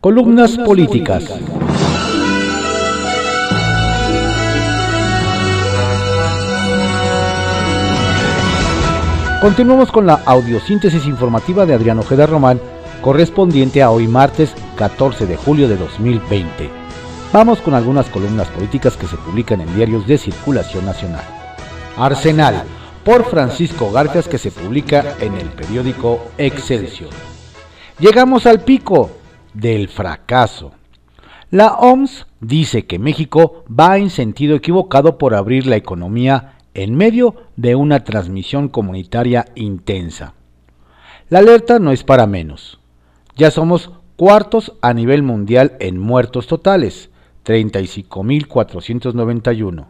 Columnas políticas. Continuamos con la audiosíntesis informativa de Adriano Ojeda Román, correspondiente a hoy martes 14 de julio de 2020. Vamos con algunas columnas políticas que se publican en diarios de circulación nacional. Arsenal, por Francisco Garfias, que se publica en el periódico Excelsior. Llegamos al pico del fracaso. La OMS dice que México va en sentido equivocado por abrir la economía en medio de una transmisión comunitaria intensa. La alerta no es para menos. Ya somos cuartos a nivel mundial en muertos totales, 35.491.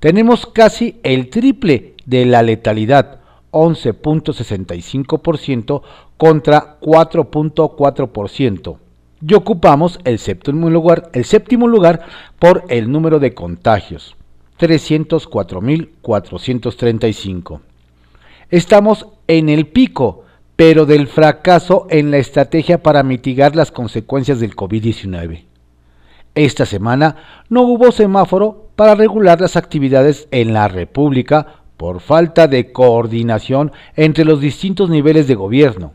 Tenemos casi el triple de la letalidad, 11.65% contra 4.4%. Y ocupamos el séptimo, lugar, el séptimo lugar por el número de contagios, 304.435. Estamos en el pico, pero del fracaso en la estrategia para mitigar las consecuencias del COVID-19. Esta semana no hubo semáforo para regular las actividades en la República por falta de coordinación entre los distintos niveles de gobierno.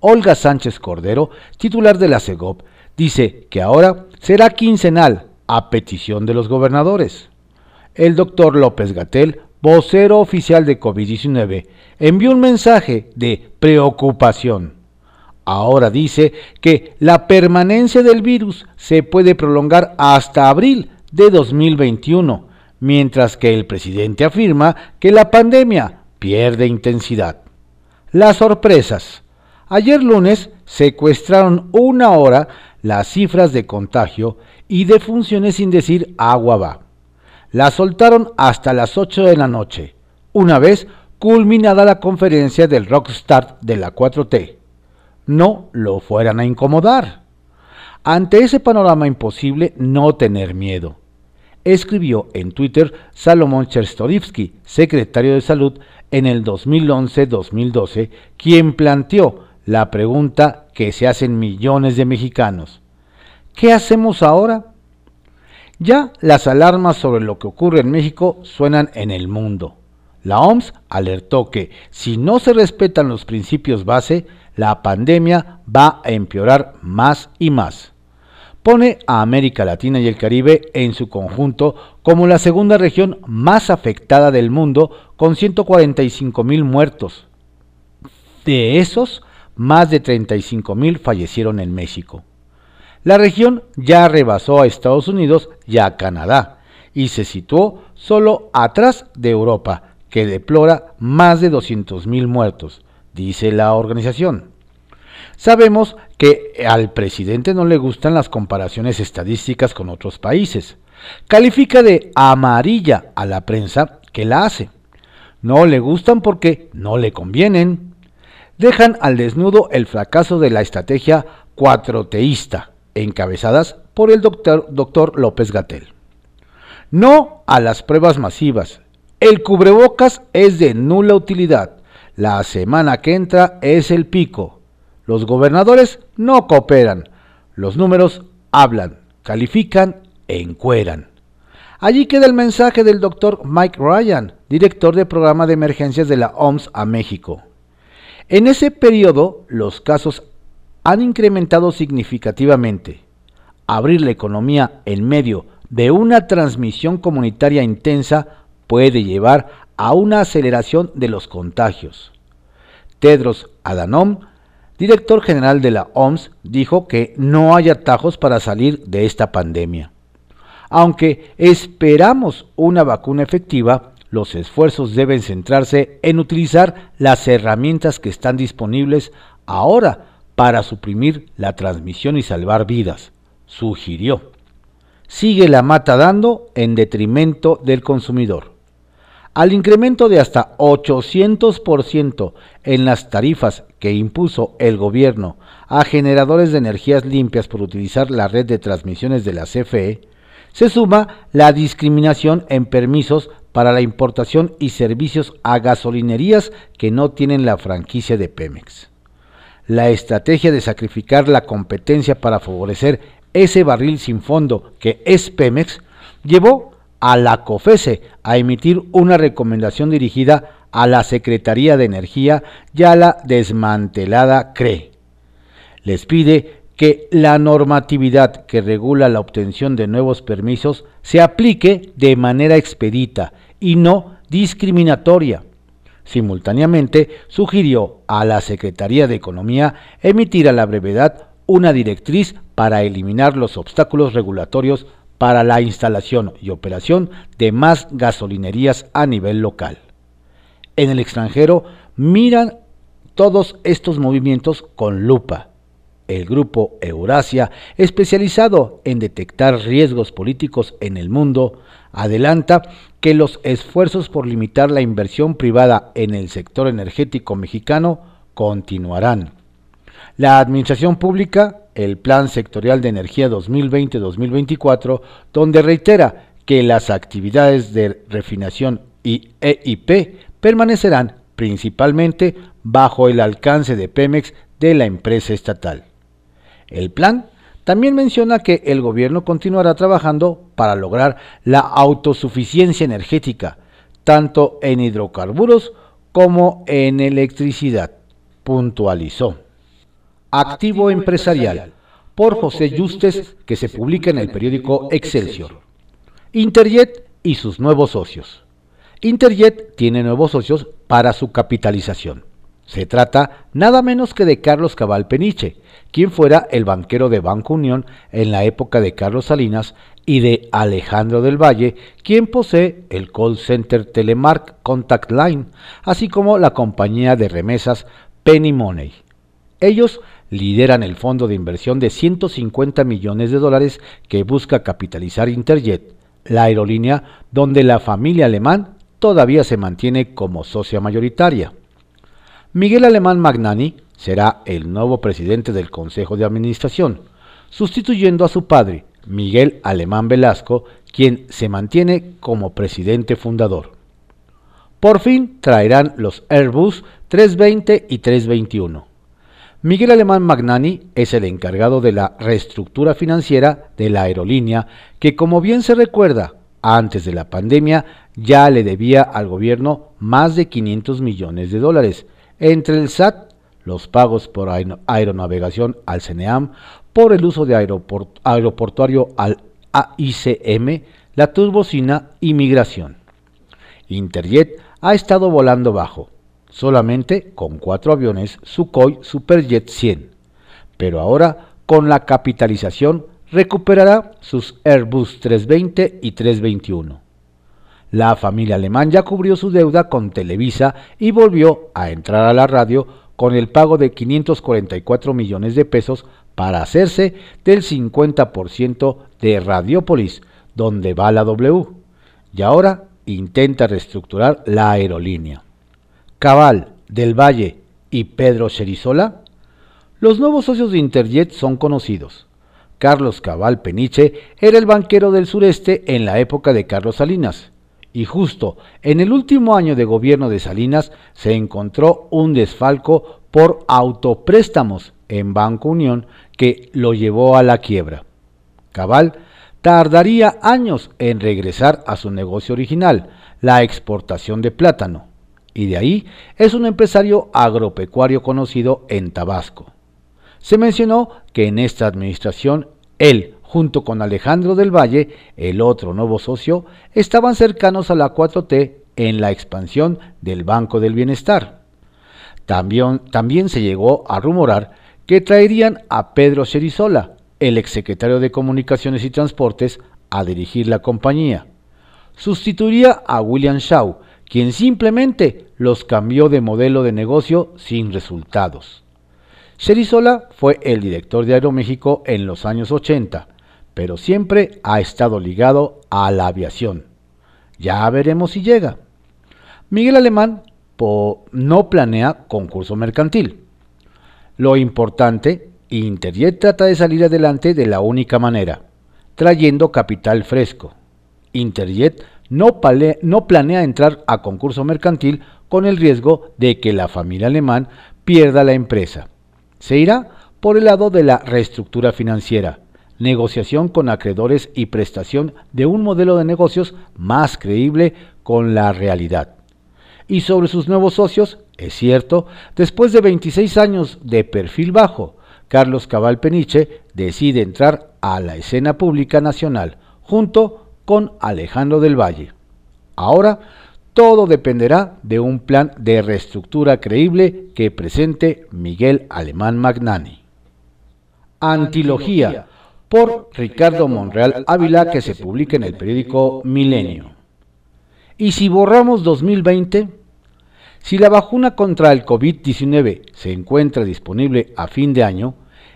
Olga Sánchez Cordero, titular de la CEGOP, dice que ahora será quincenal a petición de los gobernadores. El doctor López Gatel, vocero oficial de COVID-19, envió un mensaje de preocupación. Ahora dice que la permanencia del virus se puede prolongar hasta abril de 2021 mientras que el presidente afirma que la pandemia pierde intensidad. Las sorpresas. Ayer lunes secuestraron una hora las cifras de contagio y de funciones sin decir agua va. La soltaron hasta las 8 de la noche, una vez culminada la conferencia del Rockstar de la 4T. No lo fueran a incomodar. Ante ese panorama imposible, no tener miedo escribió en Twitter Salomón Cherstorivsky, secretario de Salud, en el 2011-2012, quien planteó la pregunta que se hacen millones de mexicanos. ¿Qué hacemos ahora? Ya las alarmas sobre lo que ocurre en México suenan en el mundo. La OMS alertó que si no se respetan los principios base, la pandemia va a empeorar más y más pone a América Latina y el Caribe en su conjunto como la segunda región más afectada del mundo con 145 mil muertos. De esos, más de 35 mil fallecieron en México. La región ya rebasó a Estados Unidos y a Canadá y se situó solo atrás de Europa, que deplora más de 200 mil muertos, dice la organización. Sabemos que al presidente no le gustan las comparaciones estadísticas con otros países. Califica de amarilla a la prensa que la hace. No le gustan porque no le convienen. Dejan al desnudo el fracaso de la estrategia cuatroteísta, encabezadas por el doctor, doctor López Gatel. No a las pruebas masivas. El cubrebocas es de nula utilidad. La semana que entra es el pico. Los gobernadores no cooperan, los números hablan, califican e encueran. Allí queda el mensaje del doctor Mike Ryan, director de programa de emergencias de la OMS a México. En ese periodo, los casos han incrementado significativamente. Abrir la economía en medio de una transmisión comunitaria intensa puede llevar a una aceleración de los contagios. Tedros Adhanom director general de la OMS, dijo que no hay atajos para salir de esta pandemia. Aunque esperamos una vacuna efectiva, los esfuerzos deben centrarse en utilizar las herramientas que están disponibles ahora para suprimir la transmisión y salvar vidas, sugirió. Sigue la mata dando en detrimento del consumidor al incremento de hasta 800% en las tarifas que impuso el gobierno a generadores de energías limpias por utilizar la red de transmisiones de la CFE, se suma la discriminación en permisos para la importación y servicios a gasolinerías que no tienen la franquicia de Pemex. la estrategia de sacrificar la competencia para favorecer ese barril sin fondo que es Pemex llevó a la COFESE a emitir una recomendación dirigida a la Secretaría de Energía y a la desmantelada CRE. Les pide que la normatividad que regula la obtención de nuevos permisos se aplique de manera expedita y no discriminatoria. Simultáneamente, sugirió a la Secretaría de Economía emitir a la brevedad una directriz para eliminar los obstáculos regulatorios para la instalación y operación de más gasolinerías a nivel local. En el extranjero miran todos estos movimientos con lupa. El grupo Eurasia, especializado en detectar riesgos políticos en el mundo, adelanta que los esfuerzos por limitar la inversión privada en el sector energético mexicano continuarán. La Administración Pública, el Plan Sectorial de Energía 2020-2024, donde reitera que las actividades de refinación y EIP permanecerán principalmente bajo el alcance de Pemex de la empresa estatal. El plan también menciona que el gobierno continuará trabajando para lograr la autosuficiencia energética, tanto en hidrocarburos como en electricidad, puntualizó. Activo Empresarial, por José Justes, que se publica en el periódico Excelsior. Interjet y sus nuevos socios. Interjet tiene nuevos socios para su capitalización. Se trata nada menos que de Carlos Cabal Peniche, quien fuera el banquero de Banco Unión en la época de Carlos Salinas, y de Alejandro del Valle, quien posee el call center Telemark Contact Line, así como la compañía de remesas Penny Money. Ellos lideran el fondo de inversión de 150 millones de dólares que busca capitalizar Interjet, la aerolínea donde la familia alemán todavía se mantiene como socia mayoritaria. Miguel Alemán Magnani será el nuevo presidente del Consejo de Administración, sustituyendo a su padre, Miguel Alemán Velasco, quien se mantiene como presidente fundador. Por fin traerán los Airbus 320 y 321. Miguel Alemán Magnani es el encargado de la reestructura financiera de la aerolínea que, como bien se recuerda, antes de la pandemia ya le debía al gobierno más de 500 millones de dólares, entre el SAT, los pagos por aeronavegación al CNEAM, por el uso de aeroportuario al AICM, la turbocina y migración. Interjet ha estado volando bajo, solamente con cuatro aviones Sukhoi Superjet 100, pero ahora con la capitalización recuperará sus Airbus 320 y 321. La familia alemán ya cubrió su deuda con Televisa y volvió a entrar a la radio con el pago de 544 millones de pesos para hacerse del 50% de Radiopolis, donde va la W. Y ahora intenta reestructurar la aerolínea. Cabal, Del Valle y Pedro Cherizola. Los nuevos socios de Interjet son conocidos. Carlos Cabal Peniche era el banquero del sureste en la época de Carlos Salinas y justo en el último año de gobierno de Salinas se encontró un desfalco por autopréstamos en Banco Unión que lo llevó a la quiebra. Cabal tardaría años en regresar a su negocio original, la exportación de plátano, y de ahí es un empresario agropecuario conocido en Tabasco. Se mencionó que en esta administración él junto con Alejandro del Valle, el otro nuevo socio, estaban cercanos a la 4T en la expansión del Banco del Bienestar. También, también se llegó a rumorar que traerían a Pedro Cerizola, el exsecretario de Comunicaciones y Transportes, a dirigir la compañía. Sustituiría a William Shaw, quien simplemente los cambió de modelo de negocio sin resultados. Cerizola fue el director de Aeroméxico en los años 80 pero siempre ha estado ligado a la aviación. Ya veremos si llega. Miguel Alemán no planea concurso mercantil. Lo importante, Interjet trata de salir adelante de la única manera, trayendo capital fresco. Interjet no, planea entrar a concurso mercantil con el riesgo de que la familia alemán pierda la empresa. se irá por el lado de la reestructura financiera, negociación con acreedores y prestación de un modelo de negocios más creíble con la realidad. Y sobre sus nuevos socios, es cierto, después de 26 años de perfil bajo, Carlos Cabal Peniche decide entrar a la escena pública nacional junto con Alejandro del Valle. Ahora, todo dependerá de un plan de reestructura creíble que presente Miguel Alemán Magnani. Antilogía por Ricardo Monreal Ávila que se publica en el periódico Milenio. ¿Y si borramos 2020? Si la vacuna contra el COVID-19 se encuentra disponible a fin de año,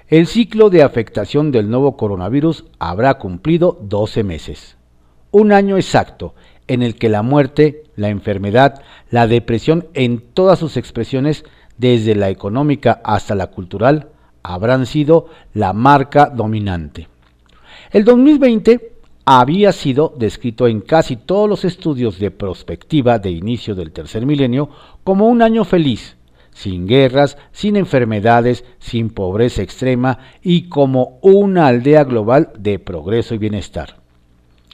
el ciclo de afectación del nuevo coronavirus habrá cumplido 12 meses. Un año exacto en el que la muerte, la enfermedad, la depresión en todas sus expresiones, desde la económica hasta la cultural, habrán sido la marca dominante. El 2020 había sido descrito en casi todos los estudios de prospectiva de inicio del tercer milenio como un año feliz, sin guerras, sin enfermedades, sin pobreza extrema y como una aldea global de progreso y bienestar.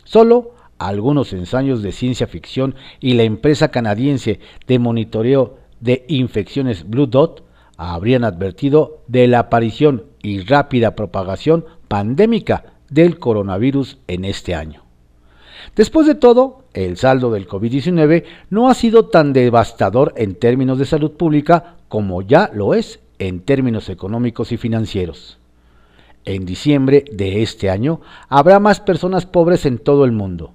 Solo algunos ensayos de ciencia ficción y la empresa canadiense de monitoreo de infecciones Blue Dot habrían advertido de la aparición y rápida propagación pandémica del coronavirus en este año. Después de todo, el saldo del COVID-19 no ha sido tan devastador en términos de salud pública como ya lo es en términos económicos y financieros. En diciembre de este año habrá más personas pobres en todo el mundo,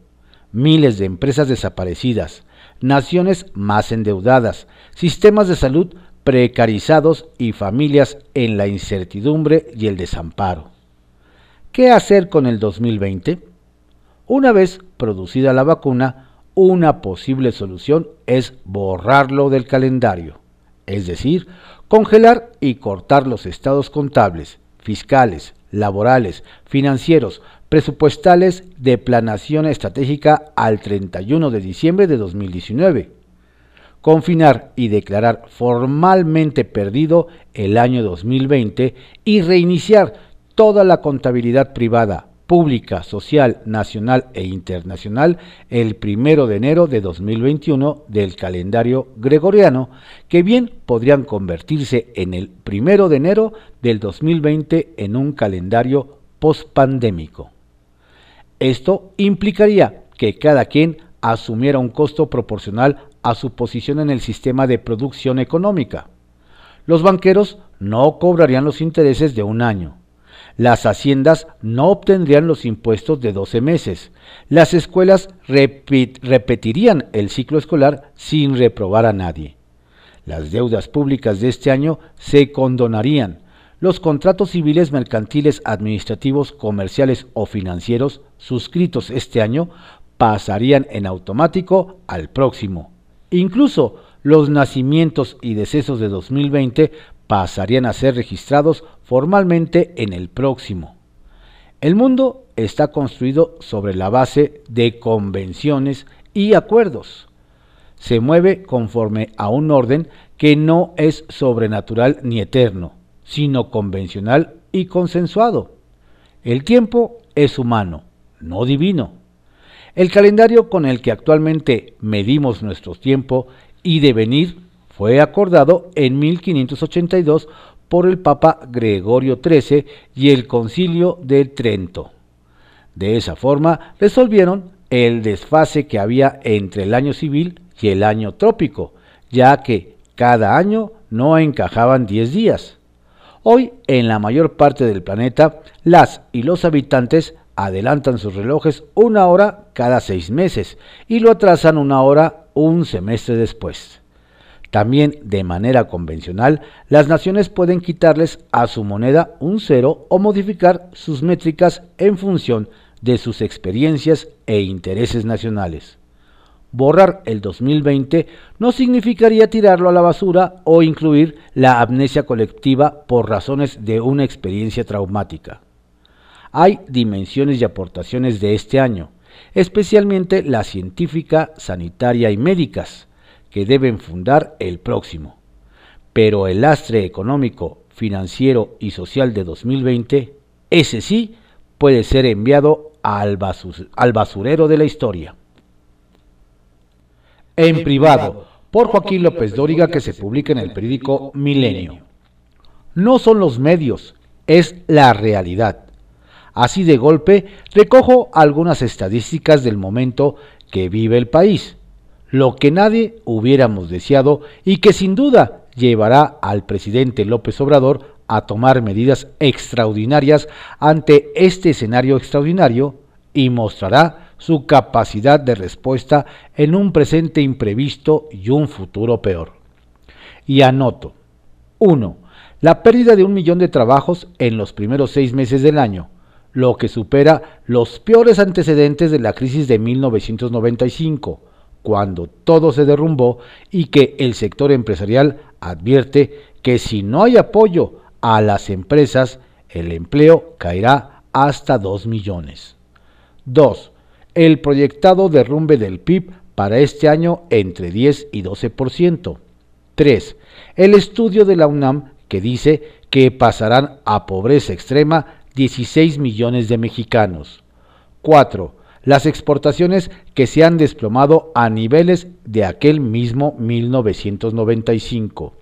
miles de empresas desaparecidas, naciones más endeudadas, sistemas de salud precarizados y familias en la incertidumbre y el desamparo. ¿Qué hacer con el 2020? Una vez producida la vacuna, una posible solución es borrarlo del calendario, es decir, congelar y cortar los estados contables, fiscales, laborales, financieros, presupuestales de planación estratégica al 31 de diciembre de 2019. Confinar y declarar formalmente perdido el año 2020 y reiniciar toda la contabilidad privada, pública, social, nacional e internacional el primero de enero de 2021 del calendario gregoriano, que bien podrían convertirse en el primero de enero del 2020 en un calendario pospandémico. Esto implicaría que cada quien asumiera un costo proporcional a su posición en el sistema de producción económica. Los banqueros no cobrarían los intereses de un año. Las haciendas no obtendrían los impuestos de 12 meses. Las escuelas repetirían el ciclo escolar sin reprobar a nadie. Las deudas públicas de este año se condonarían los contratos civiles mercantiles administrativos, comerciales o financieros suscritos este año pasarían en automático al próximo. Incluso los nacimientos y decesos de 2020 pasarían a ser registrados formalmente en el próximo. El mundo está construido sobre la base de convenciones y acuerdos. Se mueve conforme a un orden que no es sobrenatural ni eterno sino convencional y consensuado. El tiempo es humano, no divino. El calendario con el que actualmente medimos nuestro tiempo y devenir fue acordado en 1582 por el Papa Gregorio XIII y el Concilio de Trento. De esa forma resolvieron el desfase que había entre el año civil y el año trópico, ya que cada año no encajaban 10 días. Hoy, en la mayor parte del planeta, las y los habitantes adelantan sus relojes una hora cada seis meses y lo atrasan una hora un semestre después. También de manera convencional, las naciones pueden quitarles a su moneda un cero o modificar sus métricas en función de sus experiencias e intereses nacionales. Borrar el 2020 no significaría tirarlo a la basura o incluir la amnesia colectiva por razones de una experiencia traumática. Hay dimensiones y aportaciones de este año, especialmente la científica, sanitaria y médicas, que deben fundar el próximo. Pero el lastre económico, financiero y social de 2020, ese sí puede ser enviado al, basurero de la historia. En privado, por Joaquín López Dóriga, que se publica en el periódico Milenio. No son los medios, es la realidad. Así de golpe, recojo algunas estadísticas del momento que vive el país, lo que nadie hubiéramos deseado y que sin duda llevará al presidente López Obrador a tomar medidas extraordinarias ante este escenario extraordinario y mostrará su capacidad de respuesta en un presente imprevisto y un futuro peor. Y anoto. 1. La pérdida de un millón de trabajos en los primeros seis meses del año, lo que supera los peores antecedentes de la crisis de 1995, cuando todo se derrumbó y que el sector empresarial advierte que si no hay apoyo a las empresas, el empleo caerá hasta 2 millones. 2. El proyectado derrumbe del PIB para este año entre 10 y 12%. 3. El estudio de la UNAM que dice que pasarán a pobreza extrema 16 millones de mexicanos. 4. Las exportaciones que se han desplomado a niveles de aquel mismo 1995.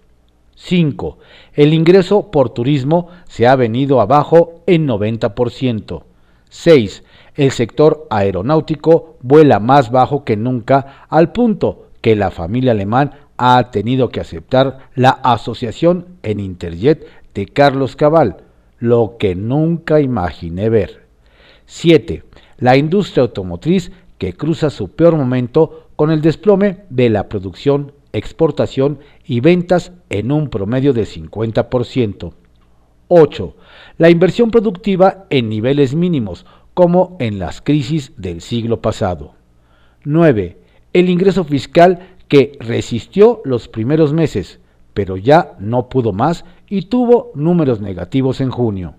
5. El ingreso por turismo se ha venido abajo en 90%. 6. El sector aeronáutico vuela más bajo que nunca al punto que la familia alemán ha tenido que aceptar la asociación en Interjet de Carlos Cabal, lo que nunca imaginé ver. 7. La industria automotriz que cruza su peor momento con el desplome de la producción, exportación y ventas en un promedio de 50%. 8. La inversión productiva en niveles mínimos, como en las crisis del siglo pasado. 9. El ingreso fiscal que resistió los primeros meses, pero ya no pudo más y tuvo números negativos en junio.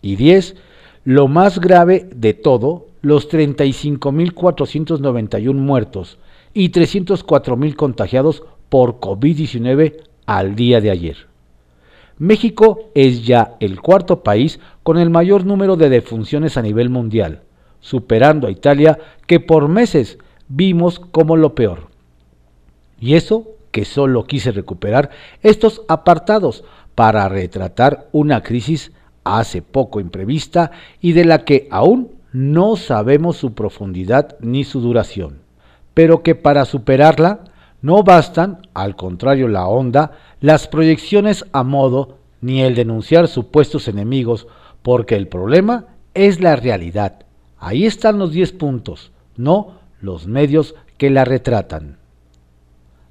Y 10. Lo más grave de todo, los 35.491 muertos y 304.000 contagiados por COVID-19 al día de ayer. México es ya el cuarto país con el mayor número de defunciones a nivel mundial, superando a Italia que por meses vimos como lo peor. Y eso que solo quise recuperar estos apartados para retratar una crisis hace poco imprevista y de la que aún no sabemos su profundidad ni su duración, pero que para superarla no bastan, al contrario la onda, las proyecciones a modo ni el denunciar supuestos enemigos, porque el problema es la realidad. Ahí están los 10 puntos, no los medios que la retratan.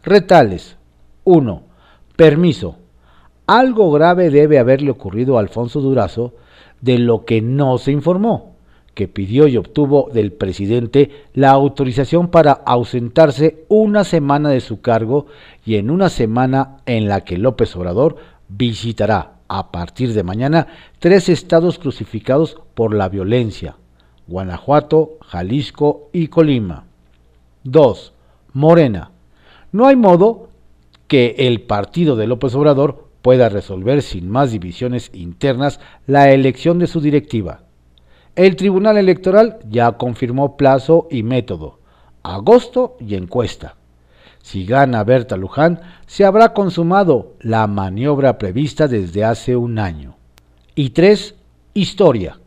Retales. 1. Permiso. Algo grave debe haberle ocurrido a Alfonso Durazo de lo que no se informó, que pidió y obtuvo del presidente la autorización para ausentarse una semana de su cargo y en una semana en la que López Obrador visitará a partir de mañana tres estados crucificados por la violencia, Guanajuato, Jalisco y Colima. 2. Morena. No hay modo que el partido de López Obrador pueda resolver sin más divisiones internas la elección de su directiva. El Tribunal Electoral ya confirmó plazo y método, agosto y encuesta. Si gana Berta Luján, se habrá consumado la maniobra prevista desde hace un año. Y tres, historia.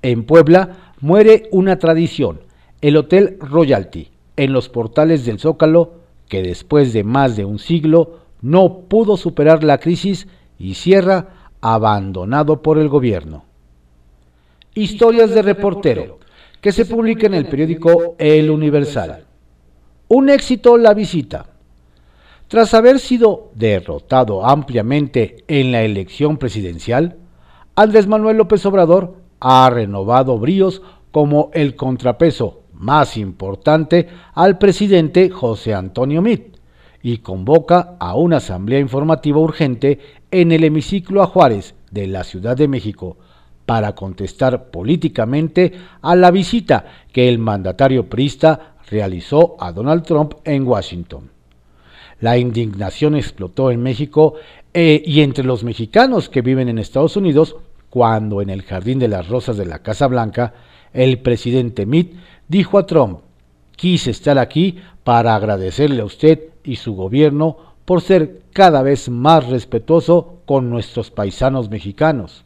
En Puebla muere una tradición, el Hotel Royalty, en los portales del Zócalo que después de más de un siglo no pudo superar la crisis y cierra abandonado por el gobierno. Historias de reportero, que se publica en el periódico El Universal. Un éxito la visita. Tras haber sido derrotado ampliamente en la elección presidencial, Andrés Manuel López Obrador ha renovado bríos como el contrapeso más importante al presidente José Antonio Mit y convoca a una asamblea informativa urgente en el hemiciclo a Juárez de la Ciudad de México para contestar políticamente a la visita que el mandatario priista realizó a Donald Trump en Washington. La indignación explotó en México eh, y entre los mexicanos que viven en Estados Unidos cuando en el Jardín de las Rosas de la Casa Blanca el presidente Mitt dijo a Trump, quise estar aquí para agradecerle a usted y su gobierno por ser cada vez más respetuoso con nuestros paisanos mexicanos.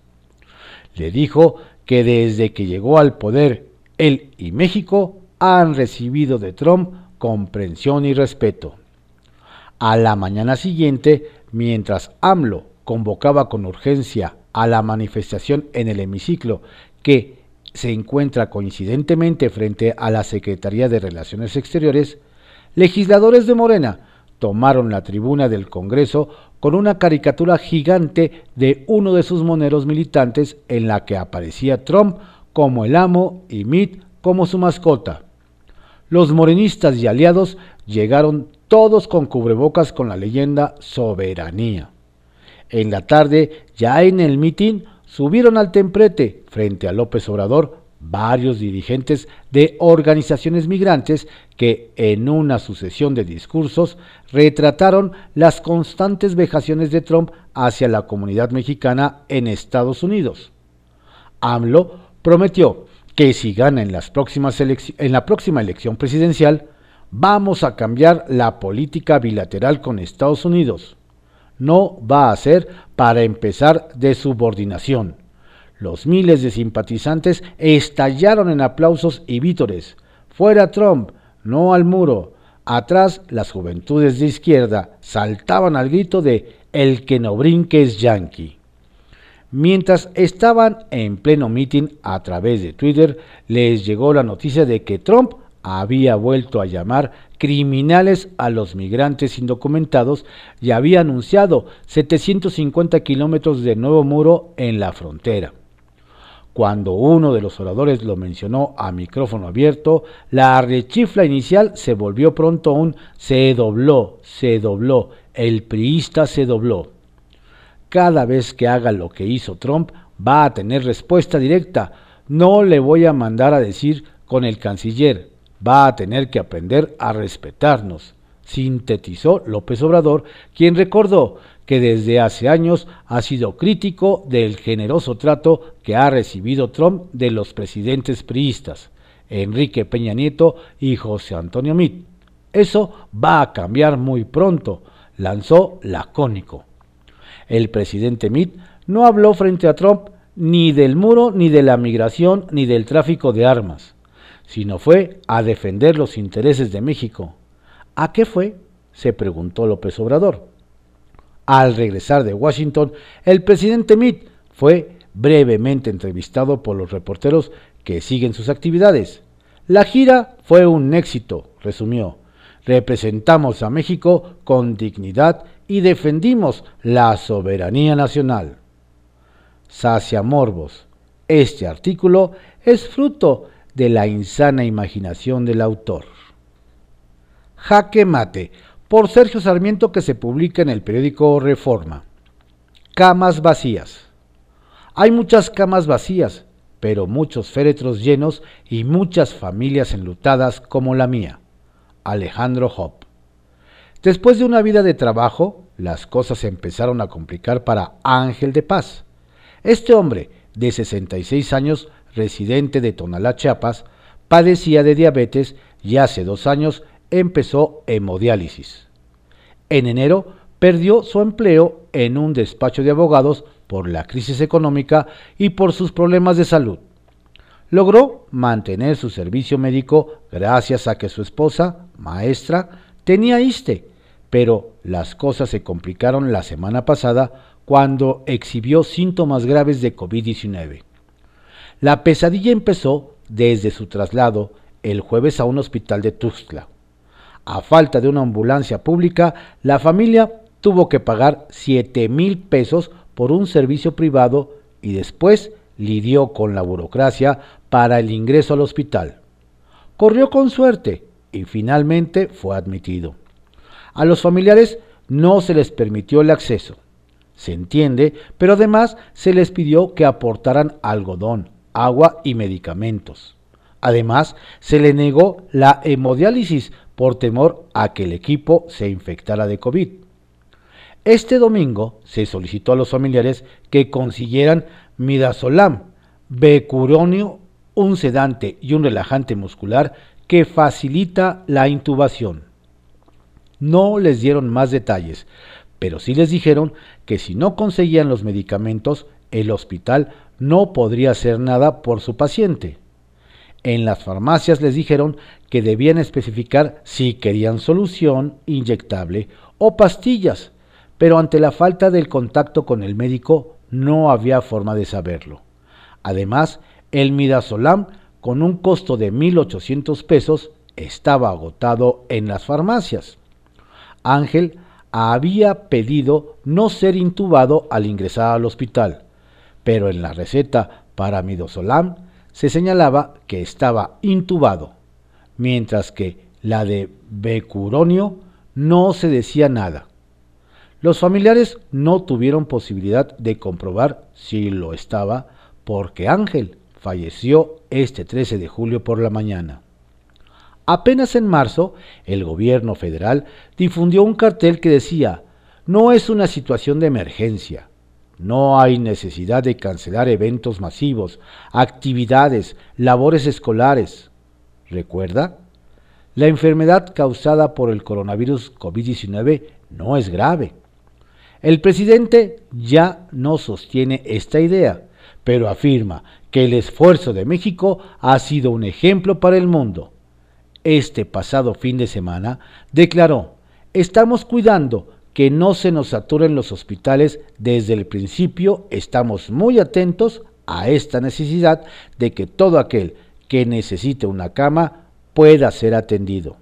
Le dijo que desde que llegó al poder, él y México han recibido de Trump comprensión y respeto. A la mañana siguiente, mientras AMLO convocaba con urgencia a la manifestación en el hemiciclo que se encuentra coincidentemente frente a la Secretaría de Relaciones Exteriores, legisladores de Morena tomaron la tribuna del Congreso con una caricatura gigante de uno de sus moneros militantes en la que aparecía Trump como el amo y Mitt como su mascota. Los morenistas y aliados llegaron todos con cubrebocas con la leyenda soberanía. En la tarde, ya en el mitin, subieron al temprete frente a López Obrador varios dirigentes de organizaciones migrantes que en una sucesión de discursos retrataron las constantes vejaciones de Trump hacia la comunidad mexicana en Estados Unidos. AMLO prometió que si gana en, las próximas en la próxima elección presidencial, vamos a cambiar la política bilateral con Estados Unidos no va a ser para empezar de subordinación. Los miles de simpatizantes estallaron en aplausos y vítores. Fuera Trump, no al muro. Atrás las juventudes de izquierda saltaban al grito de El que no brinque es yankee. Mientras estaban en pleno mitin a través de Twitter, les llegó la noticia de que Trump había vuelto a llamar criminales a los migrantes indocumentados y había anunciado 750 kilómetros de nuevo muro en la frontera. Cuando uno de los oradores lo mencionó a micrófono abierto, la rechifla inicial se volvió pronto un se dobló, se dobló, el priista se dobló. Cada vez que haga lo que hizo Trump, va a tener respuesta directa. No le voy a mandar a decir con el canciller, va a tener que aprender a respetarnos, sintetizó López Obrador, quien recordó que desde hace años ha sido crítico del generoso trato que ha recibido Trump de los presidentes priistas, Enrique Peña Nieto y José Antonio Mitt. Eso va a cambiar muy pronto, lanzó lacónico. El presidente Mitt no habló frente a Trump ni del muro, ni de la migración, ni del tráfico de armas sino fue a defender los intereses de México. ¿A qué fue? se preguntó López Obrador. Al regresar de Washington, el presidente Mitt fue brevemente entrevistado por los reporteros que siguen sus actividades. La gira fue un éxito, resumió. Representamos a México con dignidad y defendimos la soberanía nacional. Sacia Morbos. Este artículo es fruto de la insana imaginación del autor. Jaque Mate, por Sergio Sarmiento que se publica en el periódico Reforma. Camas vacías. Hay muchas camas vacías, pero muchos féretros llenos y muchas familias enlutadas como la mía. Alejandro Hopp. Después de una vida de trabajo, las cosas empezaron a complicar para Ángel de Paz. Este hombre, de 66 años, residente de Tonalá, Chiapas, padecía de diabetes y hace dos años empezó hemodiálisis. En enero perdió su empleo en un despacho de abogados por la crisis económica y por sus problemas de salud. Logró mantener su servicio médico gracias a que su esposa, maestra, tenía ISTE, pero las cosas se complicaron la semana pasada cuando exhibió síntomas graves de COVID-19. La pesadilla empezó desde su traslado el jueves a un hospital de Tuxtla. A falta de una ambulancia pública, la familia tuvo que pagar 7 mil pesos por un servicio privado y después lidió con la burocracia para el ingreso al hospital. Corrió con suerte y finalmente fue admitido. A los familiares no se les permitió el acceso. Se entiende, pero además se les pidió que aportaran algodón, agua y medicamentos. Además, se le negó la hemodiálisis por temor a que el equipo se infectara de COVID. Este domingo se solicitó a los familiares que consiguieran midazolam, becuronio, un sedante y un relajante muscular que facilita la intubación. No les dieron más detalles, pero sí les dijeron que si no conseguían los medicamentos, el hospital no podría hacer nada por su paciente. En las farmacias les dijeron que debían especificar si querían solución inyectable o pastillas, pero ante la falta del contacto con el médico no había forma de saberlo. Además, el midazolam, con un costo de 1.800 pesos, estaba agotado en las farmacias. Ángel había pedido no ser intubado al ingresar al hospital, pero en la receta para midazolam se señalaba que estaba intubado, mientras que la de becuronio no se decía nada. Los familiares no tuvieron posibilidad de comprobar si lo estaba porque Ángel falleció este 13 de julio por la mañana. Apenas en marzo, el gobierno federal difundió un cartel que decía, no es una situación de emergencia, no hay necesidad de cancelar eventos masivos, actividades, labores escolares. ¿Recuerda? La enfermedad causada por el coronavirus COVID-19 no es grave. El presidente ya no sostiene esta idea, pero afirma que el esfuerzo de México ha sido un ejemplo para el mundo. Este pasado fin de semana declaró, estamos cuidando que no se nos saturen los hospitales desde el principio, estamos muy atentos a esta necesidad de que todo aquel que necesite una cama pueda ser atendido.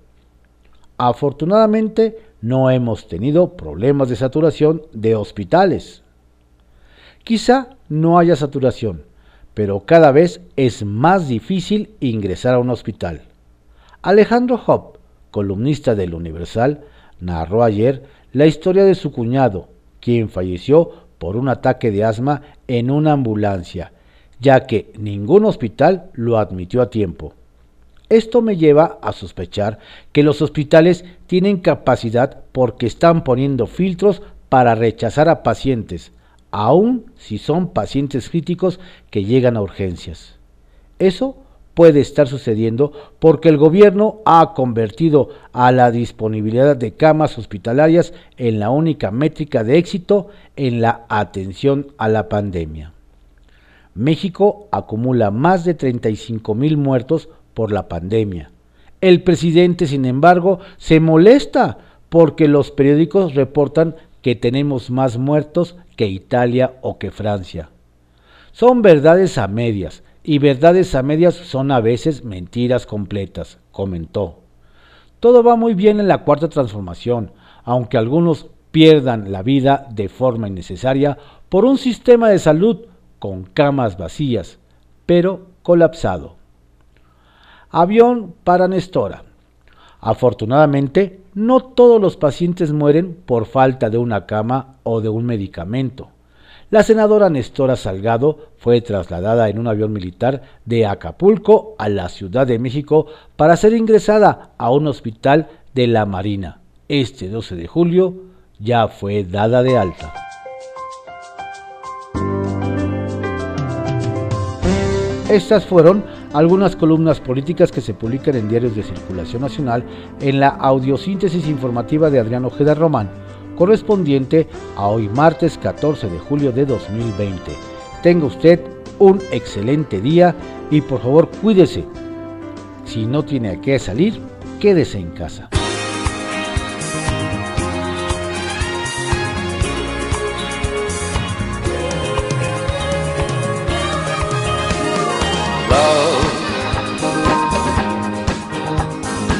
Afortunadamente no hemos tenido problemas de saturación de hospitales. Quizá no haya saturación, pero cada vez es más difícil ingresar a un hospital. Alejandro Hopp, columnista del Universal, narró ayer la historia de su cuñado, quien falleció por un ataque de asma en una ambulancia, ya que ningún hospital lo admitió a tiempo. Esto me lleva a sospechar que los hospitales tienen capacidad porque están poniendo filtros para rechazar a pacientes, aun si son pacientes críticos que llegan a urgencias. Eso puede estar sucediendo porque el gobierno ha convertido a la disponibilidad de camas hospitalarias en la única métrica de éxito en la atención a la pandemia. México acumula más de 35 mil muertos por la pandemia. El presidente, sin embargo, se molesta porque los periódicos reportan que tenemos más muertos que Italia o que Francia. Son verdades a medias, y verdades a medias son a veces mentiras completas, comentó. Todo va muy bien en la cuarta transformación, aunque algunos pierdan la vida de forma innecesaria por un sistema de salud con camas vacías, pero colapsado. Avión para Nestora. Afortunadamente, no todos los pacientes mueren por falta de una cama o de un medicamento. La senadora Nestora Salgado fue trasladada en un avión militar de Acapulco a la Ciudad de México para ser ingresada a un hospital de la Marina. Este 12 de julio ya fue dada de alta. Estas fueron algunas columnas políticas que se publican en diarios de circulación nacional en la audiosíntesis informativa de Adrián Ojeda Román correspondiente a hoy martes 14 de julio de 2020. Tenga usted un excelente día y por favor cuídese. Si no tiene a qué salir, quédese en casa.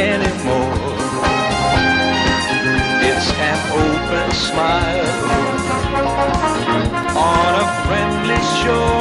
anymore. It's an open smile on a friendly shore.